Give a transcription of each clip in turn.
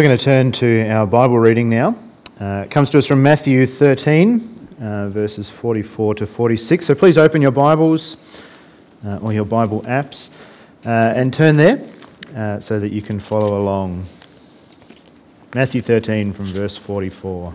We're going to turn to our Bible reading now. Uh, it comes to us from Matthew 13, uh, verses 44 to 46. So please open your Bibles uh, or your Bible apps uh, and turn there uh, so that you can follow along. Matthew 13 from verse 44.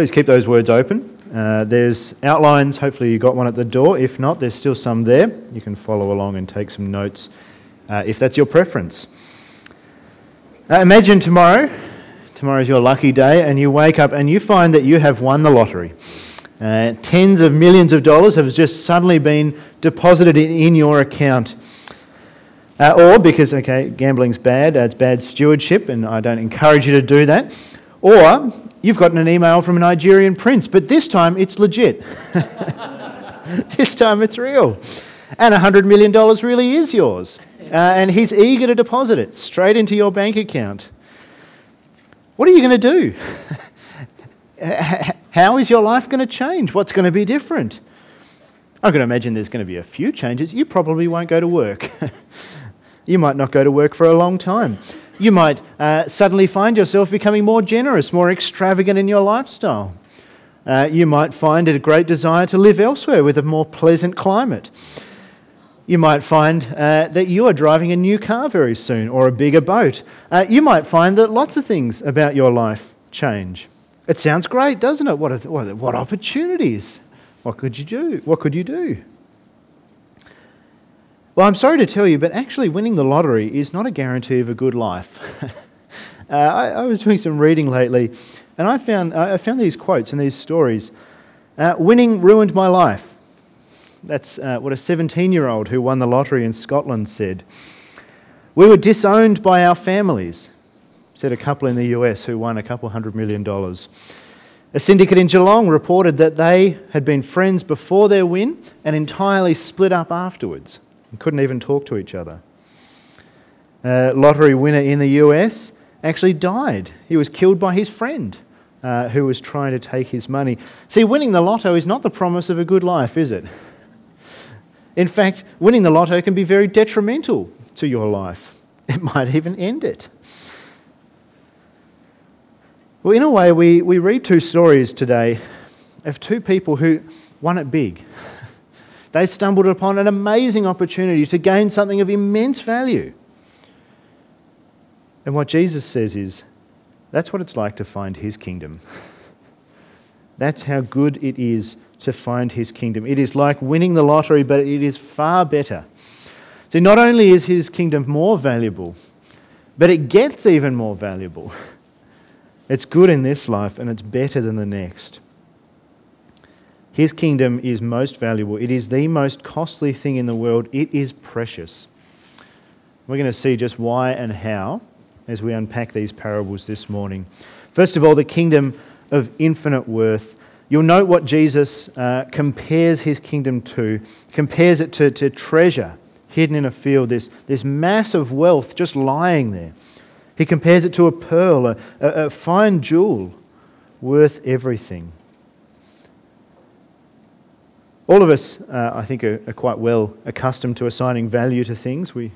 Please keep those words open. Uh, there's outlines, hopefully, you got one at the door. If not, there's still some there. You can follow along and take some notes uh, if that's your preference. Uh, imagine tomorrow, tomorrow's your lucky day, and you wake up and you find that you have won the lottery. Uh, tens of millions of dollars have just suddenly been deposited in, in your account. Uh, or because, okay, gambling's bad, it's bad stewardship, and I don't encourage you to do that. Or you've gotten an email from a Nigerian prince, but this time it's legit. this time it's real. And $100 million really is yours. Uh, and he's eager to deposit it straight into your bank account. What are you going to do? How is your life going to change? What's going to be different? I can imagine there's going to be a few changes. You probably won't go to work. you might not go to work for a long time. You might uh, suddenly find yourself becoming more generous, more extravagant in your lifestyle. Uh, you might find a great desire to live elsewhere with a more pleasant climate. You might find uh, that you are driving a new car very soon or a bigger boat. Uh, you might find that lots of things about your life change. It sounds great, doesn't it? What, what, what opportunities? What could you do? What could you do? Well, I'm sorry to tell you, but actually winning the lottery is not a guarantee of a good life. uh, I, I, was doing some reading lately, and I found, I found these quotes and these stories. Uh, winning ruined my life. That's uh, what a 17 year old who won the lottery in Scotland said. We were disowned by our families, said a couple in the US who won a couple hundred million dollars. A syndicate in Geelong reported that they had been friends before their win and entirely split up afterwards and couldn't even talk to each other. A lottery winner in the US actually died. He was killed by his friend uh, who was trying to take his money. See, winning the lotto is not the promise of a good life, is it? In fact, winning the lotto can be very detrimental to your life. It might even end it. Well, in a way, we, we read two stories today of two people who won it big. They stumbled upon an amazing opportunity to gain something of immense value. And what Jesus says is that's what it's like to find his kingdom. That's how good it is to find his kingdom. It is like winning the lottery, but it is far better. See, not only is his kingdom more valuable, but it gets even more valuable. It's good in this life and it's better than the next. His kingdom is most valuable. It is the most costly thing in the world. It is precious. We're going to see just why and how as we unpack these parables this morning. First of all, the kingdom of infinite worth. You'll note what Jesus uh, compares his kingdom to, compares it to, to treasure hidden in a field, this, this mass of wealth just lying there. He compares it to a pearl, a, a, a fine jewel worth everything. All of us, uh, I think, are, are, quite well accustomed to assigning value to things. We,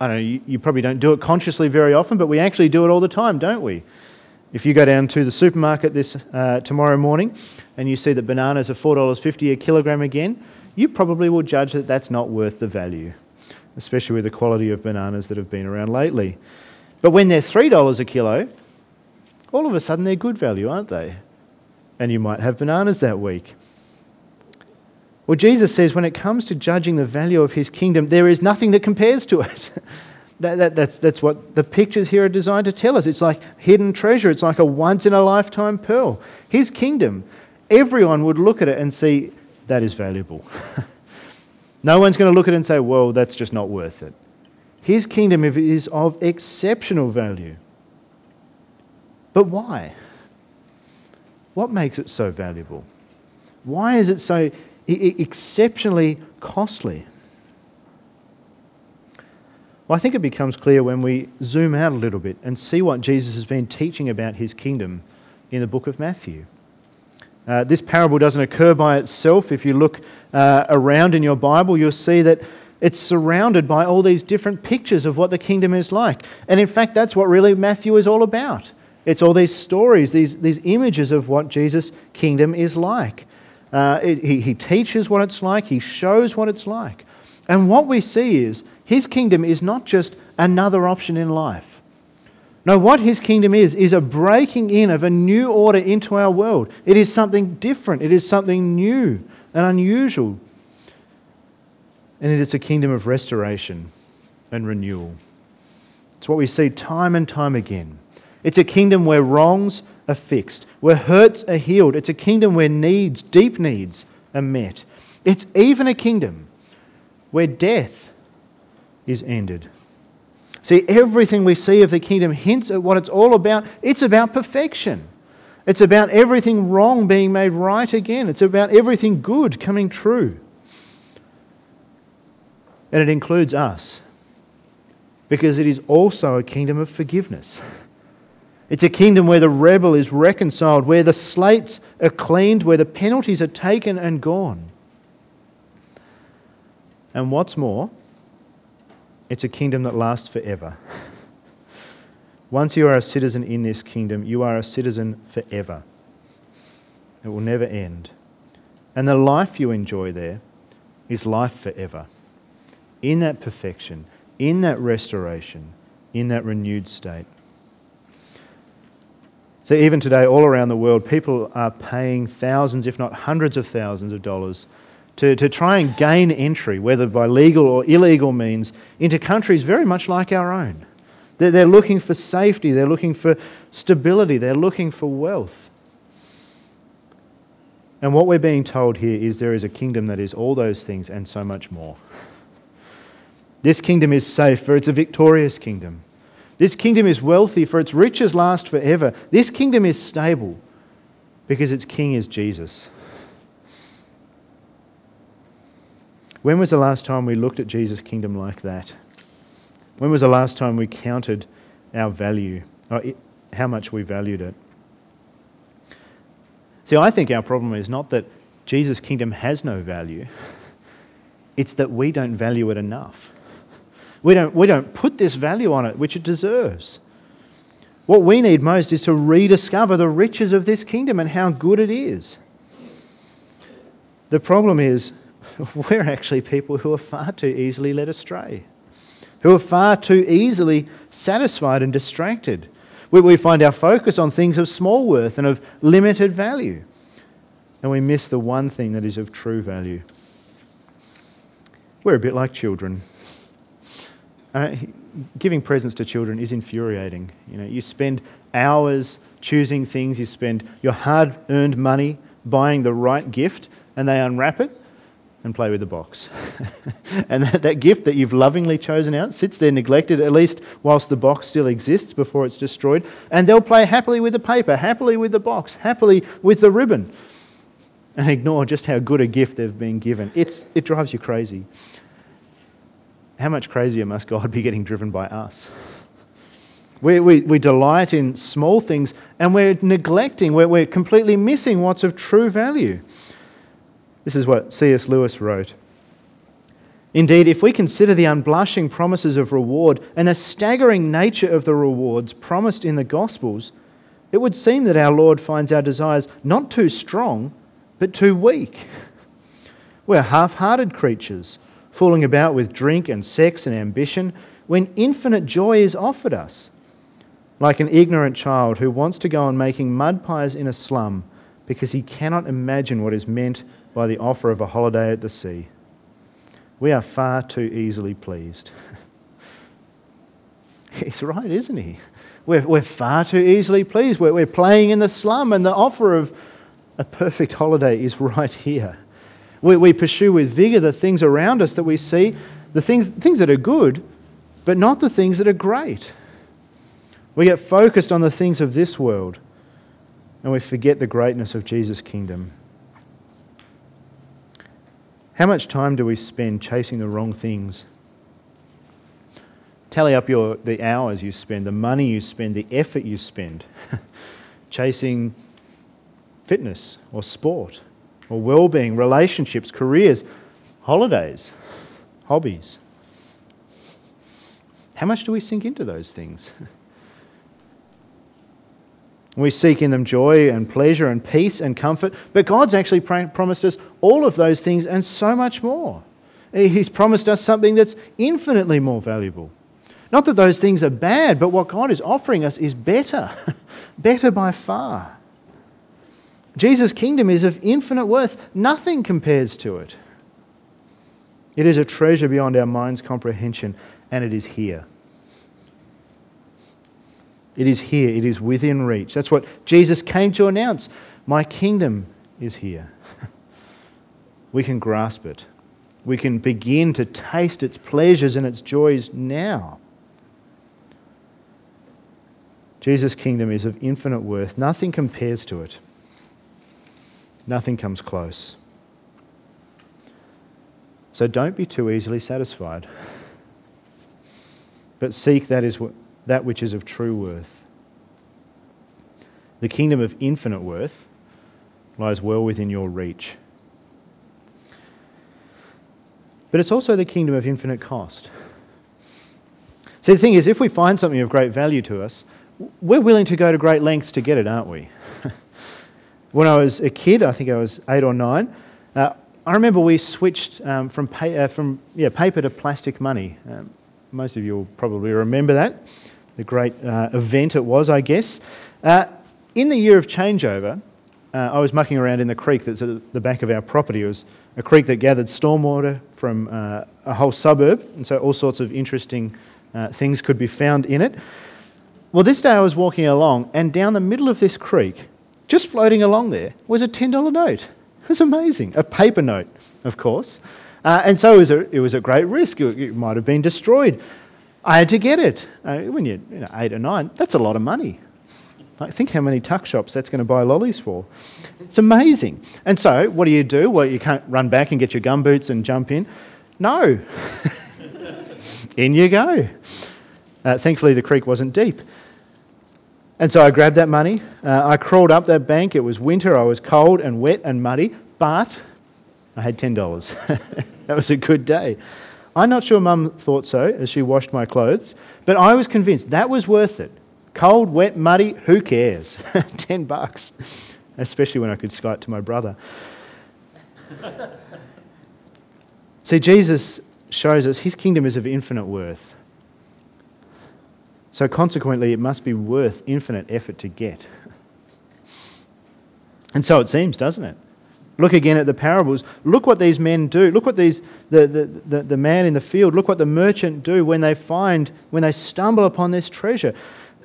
I don't know, you, you, probably don't do it consciously very often, but we actually do it all the time, don't we? If you go down to the supermarket this uh, tomorrow morning and you see that bananas are $4.50 a kilogram again, you probably will judge that that's not worth the value, especially with the quality of bananas that have been around lately. But when they're $3 a kilo, all of a sudden they're good value, aren't they? And you might have bananas that week. Well, Jesus says when it comes to judging the value of his kingdom, there is nothing that compares to it. that, that, that's, that's what the pictures here are designed to tell us. It's like hidden treasure, it's like a once in a lifetime pearl. His kingdom everyone would look at it and see that is valuable. no one's going to look at it and say, well, that's just not worth it. His kingdom is of exceptional value. But why? What makes it so valuable? Why is it so exceptionally costly? Well, I think it becomes clear when we zoom out a little bit and see what Jesus has been teaching about his kingdom in the book of Matthew. Uh, this parable doesn't occur by itself. If you look uh, around in your Bible, you'll see that it's surrounded by all these different pictures of what the kingdom is like. And in fact, that's what really Matthew is all about. It's all these stories, these, these images of what Jesus' kingdom is like. Uh, it, he, he teaches what it's like, he shows what it's like. And what we see is his kingdom is not just another option in life. No, what his kingdom is, is a breaking in of a new order into our world. It is something different, it is something new and unusual. And it is a kingdom of restoration and renewal. It's what we see time and time again. It's a kingdom where wrongs are fixed, where hurts are healed. It's a kingdom where needs, deep needs, are met. It's even a kingdom where death is ended. See, everything we see of the kingdom hints at what it's all about. It's about perfection. It's about everything wrong being made right again. It's about everything good coming true. And it includes us because it is also a kingdom of forgiveness. It's a kingdom where the rebel is reconciled, where the slates are cleaned, where the penalties are taken and gone. And what's more, it's a kingdom that lasts forever. Once you are a citizen in this kingdom, you are a citizen forever. It will never end. And the life you enjoy there is life forever. In that perfection, in that restoration, in that renewed state. So, even today, all around the world, people are paying thousands, if not hundreds of thousands of dollars to, to try and gain entry, whether by legal or illegal means, into countries very much like our own. They're, they're looking for safety, they're looking for stability, they're looking for wealth. And what we're being told here is there is a kingdom that is all those things and so much more. This kingdom is safe, for it's a victorious kingdom. This kingdom is wealthy, for its riches last forever. This kingdom is stable, because its king is Jesus. When was the last time we looked at Jesus' kingdom like that? When was the last time we counted our value, or how much we valued it? See, I think our problem is not that Jesus' kingdom has no value, it's that we don't value it enough. We don't, we don't put this value on it, which it deserves. What we need most is to rediscover the riches of this kingdom and how good it is. The problem is, we're actually people who are far too easily led astray, who are far too easily satisfied and distracted. We, we find our focus on things of small worth and of limited value, and we miss the one thing that is of true value. We're a bit like children. Uh, giving presents to children is infuriating. You know, you spend hours choosing things, you spend your hard-earned money buying the right gift, and they unwrap it, and play with the box. and that, that, gift that you've lovingly chosen out sits there neglected, at least whilst the box still exists before it's destroyed. And they'll play happily with the paper, happily with the box, happily with the ribbon, and ignore just how good a gift they've been given. It's, it drives you crazy. How much crazier must God be getting driven by us? We, we, we delight in small things and we're neglecting, we're, we're completely missing what's of true value. This is what C.S. Lewis wrote. Indeed, if we consider the unblushing promises of reward and the staggering nature of the rewards promised in the Gospels, it would seem that our Lord finds our desires not too strong, but too weak. We're half hearted creatures, fooling about with drink and sex and ambition when infinite joy is offered us. Like an ignorant child who wants to go on making mud pies in a slum because he cannot imagine what is meant by the offer of a holiday at the sea. We are far too easily pleased. He's right, isn't he? We're, we're far too easily pleased. We're, we're playing in the slum, and the offer of A perfect holiday is right here. We, we pursue with vigour the things around us that we see, the things, things that are good, but not the things that are great. We get focused on the things of this world and we forget the greatness of Jesus' kingdom. How much time do we spend chasing the wrong things? Tally up your, the hours you spend, the money you spend, the effort you spend chasing fitness or sport or well being, relationships, careers, holidays, hobbies. How much do we sink into those things? We seek in them joy and pleasure and peace and comfort, but God's actually promised us all of those things and so much more. He's promised us something that's infinitely more valuable. Not that those things are bad, but what God is offering us is better, better by far. Jesus' kingdom is of infinite worth. Nothing compares to it. It is a treasure beyond our mind's comprehension, and it is here. It is here. It is within reach. That's what Jesus came to announce. My kingdom is here. we can grasp it. We can begin to taste its pleasures and its joys now. Jesus' kingdom is of infinite worth. Nothing compares to it. Nothing comes close. So don't be too easily satisfied, but seek that, is that which is of true worth. The kingdom of infinite worth lies well within your reach. But it's also the kingdom of infinite cost. See, the thing is, if we find something of great value to us, we're willing to go to great lengths to get it, aren't we? When I was a kid, I think I was eight or nine, uh, I remember we switched um, from, pay, uh, from yeah, paper to plastic money. Um, most of you will probably remember that, the great uh, event it was, I guess. Uh, in the year of changeover, uh, I was mucking around in the creek that's at the back of our property. It was a creek that gathered stormwater from uh, a whole suburb, and so all sorts of interesting things could be found in it. Well, this day I was walking along, and down the middle of this creek, just floating along there was a $10 note. It was amazing. A paper note, of course. Uh, and so it was, a, it was a great risk. It, it, might have been destroyed. I had to get it. Uh, when you're you know, eight or nine, that's a lot of money. I think how many tuck shops that's going to buy lollies for. It's amazing. And so, what do you do? Well, you can't run back and get your gum boots and jump in. No. in you go. Uh, thankfully, the creek wasn't deep. And so I grabbed that money. Uh, I crawled up that bank. It was winter. I was cold and wet and muddy, but I had $10. that was a good day. I'm not sure Mum thought so as she washed my clothes, but I was convinced that was worth it. Cold, wet, muddy, who cares? 10 bucks. Especially when I could skite to my brother. See, Jesus shows us his kingdom is of infinite worth. So consequently, it must be worth infinite effort to get. And so it seems, doesn't it? Look again at the parables. Look what these men do. Look what these the, the, the, the, man in the field, look what the merchant do when they find, when they stumble upon this treasure.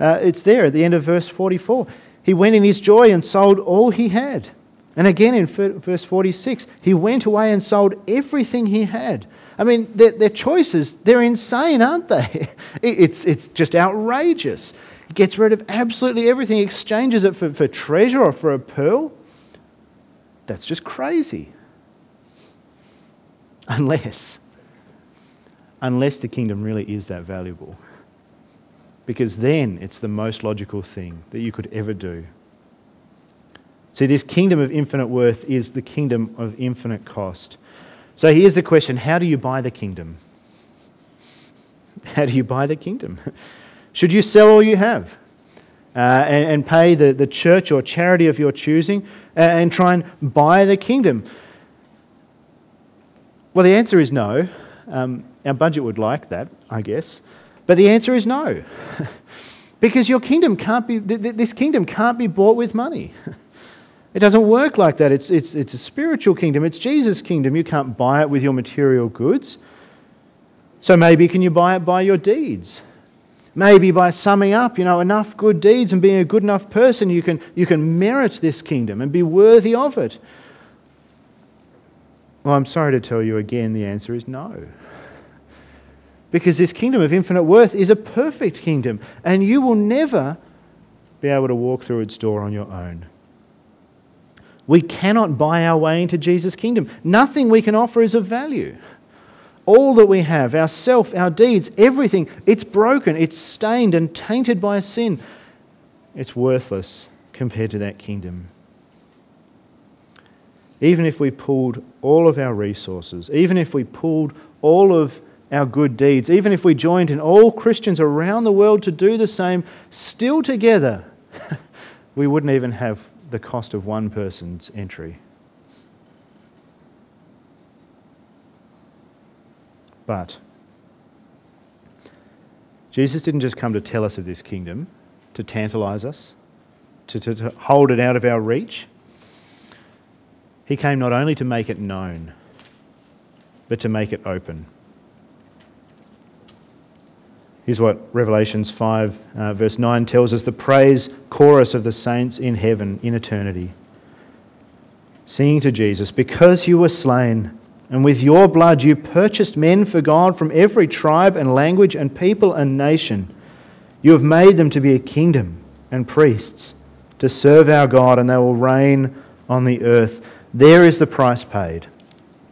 Uh, it's there at the end of verse 44. He went in his joy and sold all he had. And again in verse 46, he went away and sold everything he had I mean, their, their choices, they're insane, aren't they? It's, it's just outrageous. He gets rid of absolutely everything, exchanges it for, for treasure or for a pearl. That's just crazy. Unless, unless the kingdom really is that valuable. Because then it's the most logical thing that you could ever do. See, this kingdom of infinite worth is the kingdom of infinite cost. So here's the question How do you buy the kingdom? How do you buy the kingdom? Should you sell all you have uh, and, and, pay the, the church or charity of your choosing uh, and try and buy the kingdom? Well, the answer is no. Um, our budget would like that, I guess. But the answer is no. because your kingdom can't be, this kingdom can't be bought with money. It doesn't work like that. It's, it's, it's a spiritual kingdom, it's Jesus' kingdom. You can't buy it with your material goods. So maybe can you buy it by your deeds? Maybe by summing up, you know, enough good deeds and being a good enough person, you can, you can merit this kingdom and be worthy of it. Well, I'm sorry to tell you again, the answer is no. Because this kingdom of infinite worth is a perfect kingdom, and you will never be able to walk through its door on your own. We cannot buy our way into Jesus' kingdom. Nothing we can offer is of value. All that we have, our self, our deeds, everything, it's broken, it's stained and tainted by sin. It's worthless compared to that kingdom. Even if we pulled all of our resources, even if we pulled all of our good deeds, even if we joined in all Christians around the world to do the same, still together, we wouldn't even have the cost of one person's entry. But Jesus didn't just come to tell us of this kingdom, to tantalize us, to, to, to, hold it out of our reach. He came not only to make it known, but to make it open. Here's what Revelations 5, uh, verse 9 tells us the praise chorus of the saints in heaven in eternity. Singing to Jesus, Because you were slain, and with your blood you purchased men for God from every tribe and language and people and nation. You have made them to be a kingdom and priests to serve our God, and they will reign on the earth. There is the price paid.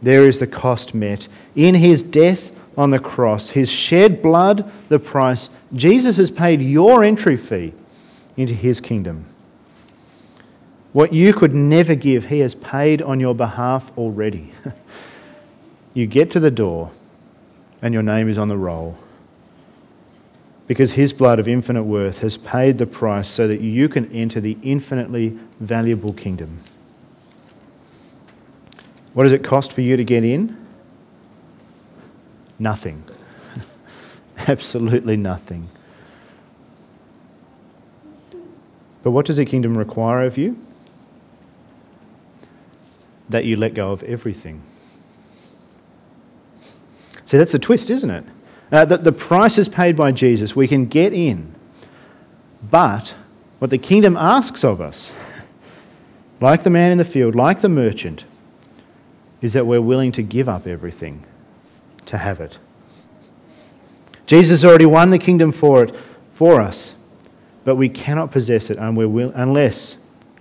There is the cost met. In his death, on the cross, his shed blood, the price. Jesus has paid your entry fee into his kingdom. What you could never give, he has paid on your behalf already. you get to the door and your name is on the roll. Because his blood of infinite worth has paid the price so that you can enter the infinitely valuable kingdom. What does it cost for you to get in? Nothing. Absolutely nothing. But what does the kingdom require of you? That you let go of everything. See, that's the twist, isn't it? Uh, that the price is paid by Jesus. We can get in. But what the kingdom asks of us, like the man in the field, like the merchant, is that we're willing to give up everything to have it. Jesus already won the kingdom for it for us, but we cannot possess it unless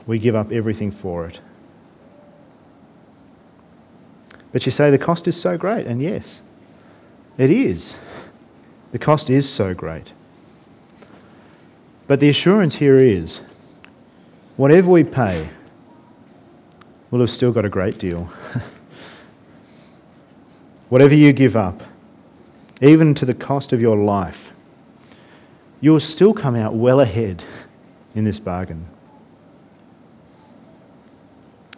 we give up everything for it. But you say the cost is so great, and yes, it is. The cost is so great. But the assurance here is whatever we pay, we'll have still got a great deal. whatever you give up, even to the cost of your life, you will still come out well ahead in this bargain.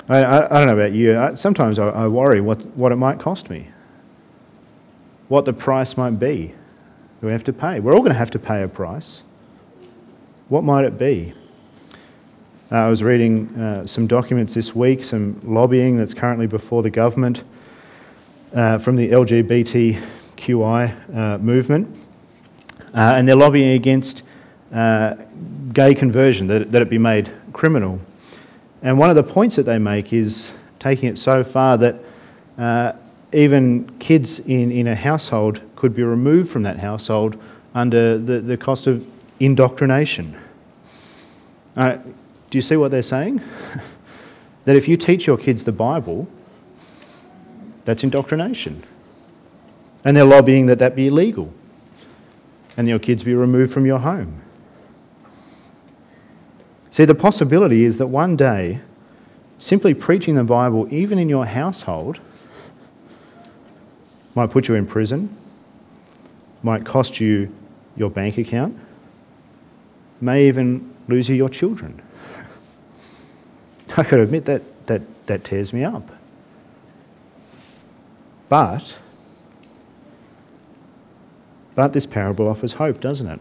I, I, I don't know about you. I, sometimes I, worry what, what it might cost me, what the price might be that we have to pay. We're all going to have to pay a price. What might it be? Uh, I was reading uh, some documents this week, some lobbying that's currently before the government uh, from the LGBTQI uh, movement, uh, and they're lobbying against uh, gay conversion, that, that it be made criminal. And one of the points that they make is taking it so far that uh, even kids in, in a household could be removed from that household under the, the cost of indoctrination. Uh, do you see what they're saying? that if you teach your kids the Bible, that's indoctrination. And they're lobbying that that be illegal and your kids be removed from your home. See, the possibility is that one day, simply preaching the Bible, even in your household, might put you in prison, might cost you your bank account, may even lose you your children. I could admit that, that that tears me up. But, but this parable offers hope, doesn't it?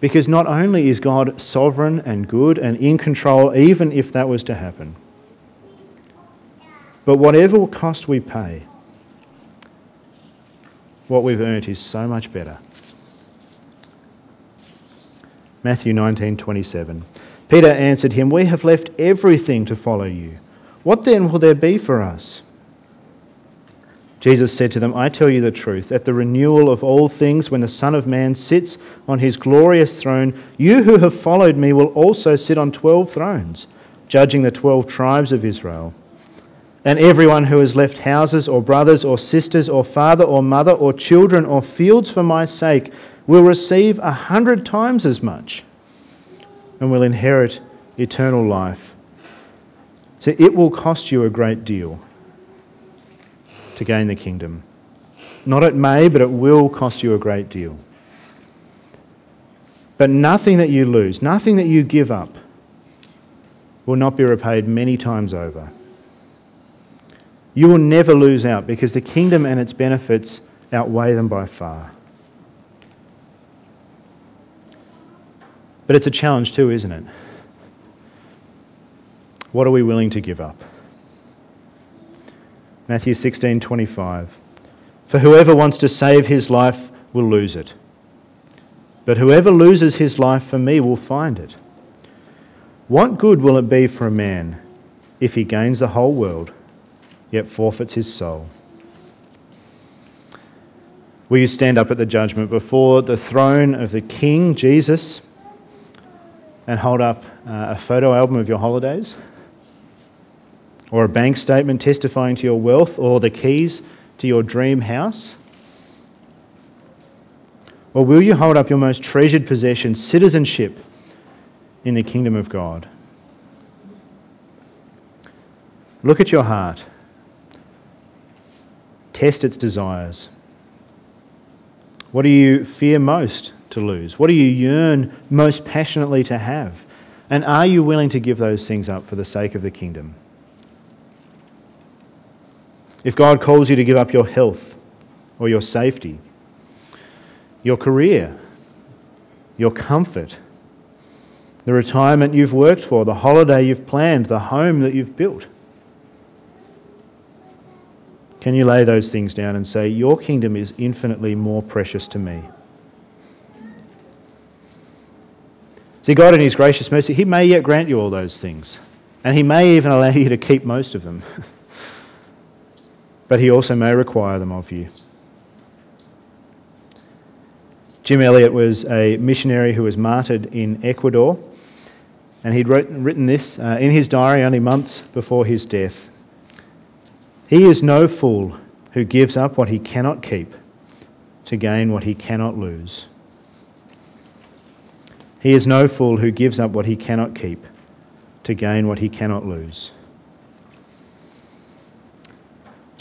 Because not only is God sovereign and good and in control, even if that was to happen, but whatever cost we pay, what we've earned is so much better. Matthew 19:27. Peter answered him, "We have left everything to follow you. What then will there be for us?" Jesus said to them, I tell you the truth, at the renewal of all things, when the Son of Man sits on his glorious throne, you who have followed me will also sit on twelve thrones, judging the twelve tribes of Israel. And everyone who has left houses or brothers or sisters or father or mother or children or fields for my sake will receive a hundred times as much and will inherit eternal life. So it will cost you a great deal to gain the kingdom. Not it may, but it will cost you a great deal. But nothing that you lose, nothing that you give up, will not be repaid many times over. You will never lose out because the kingdom and its benefits outweigh them by far. But it's a challenge too, isn't it? What are we willing to give up? Matthew 16:25. For whoever wants to save his life will lose it. But whoever loses his life for me will find it. What good will it be for a man if he gains the whole world yet forfeits his soul? Will you stand up at the judgment before the throne of the King, Jesus, and hold up uh, a photo album of your holidays? Or a bank statement testifying to your wealth, or the keys to your dream house? Or will you hold up your most treasured possession, citizenship in the kingdom of God? Look at your heart. Test its desires. What do you fear most to lose? What do you yearn most passionately to have? And are you willing to give those things up for the sake of the kingdom? If God calls you to give up your health or your safety, your career, your comfort, the retirement you've worked for, the holiday you've planned, the home that you've built, can you lay those things down and say, Your kingdom is infinitely more precious to me? See, God, in His gracious mercy, He may yet grant you all those things, and He may even allow you to keep most of them. but he also may require them of you. Jim Elliot was a missionary who was martyred in Ecuador, and he'd wrote, written this uh, in his diary only months before his death. He is no fool who gives up what he cannot keep to gain what he cannot lose. He is no fool who gives up what he cannot keep to gain what he cannot lose.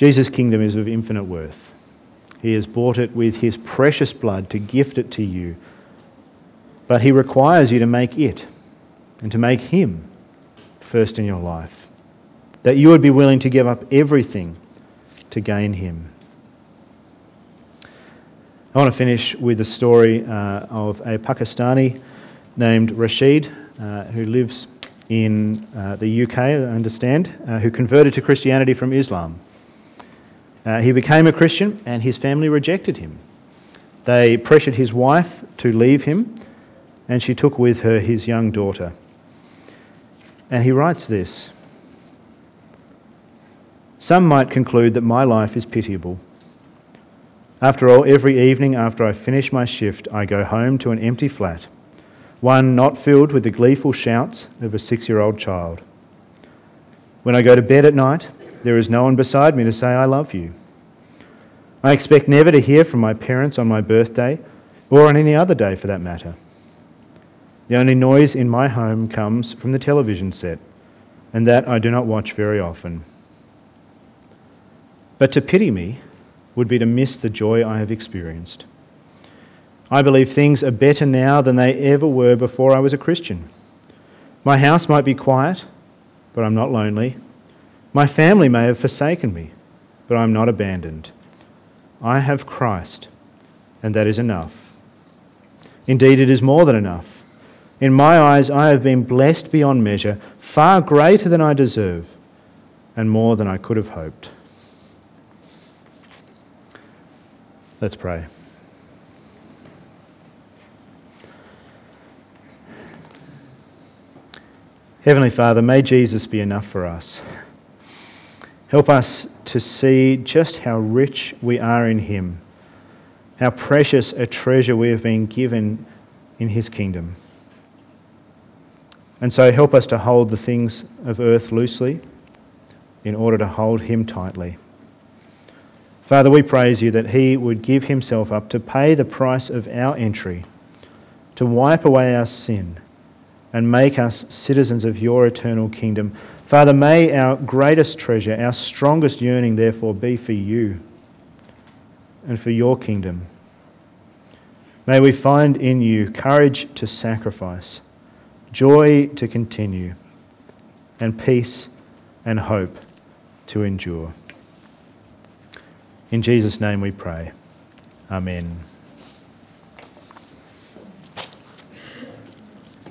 Jesus' kingdom is of infinite worth. He has bought it with his precious blood to gift it to you. But he requires you to make it and to make him first in your life. That you would be willing to give up everything to gain him. I want to finish with the story uh, of a Pakistani named Rashid uh, who lives in uh, the UK, I understand, uh, who converted to Christianity from Islam. Uh, he became a Christian and his family rejected him. They pressured his wife to leave him, and she took with her his young daughter. And he writes this Some might conclude that my life is pitiable. After all, every evening after I finish my shift, I go home to an empty flat, one not filled with the gleeful shouts of a six year old child. When I go to bed at night, there is no one beside me to say, I love you. I expect never to hear from my parents on my birthday or on any other day for that matter. The only noise in my home comes from the television set, and that I do not watch very often. But to pity me would be to miss the joy I have experienced. I believe things are better now than they ever were before I was a Christian. My house might be quiet, but I'm not lonely. My family may have forsaken me, but I'm not abandoned. I have Christ, and that is enough. Indeed, it is more than enough. In my eyes, I have been blessed beyond measure, far greater than I deserve, and more than I could have hoped. Let's pray. Heavenly Father, may Jesus be enough for us. Help us to see just how rich we are in Him, how precious a treasure we have been given in His kingdom. And so help us to hold the things of earth loosely in order to hold Him tightly. Father, we praise you that He would give Himself up to pay the price of our entry, to wipe away our sin, and make us citizens of your eternal kingdom. Father, may our greatest treasure, our strongest yearning, therefore, be for you and for your kingdom. May we find in you courage to sacrifice, joy to continue, and peace and hope to endure. In Jesus' name we pray. Amen.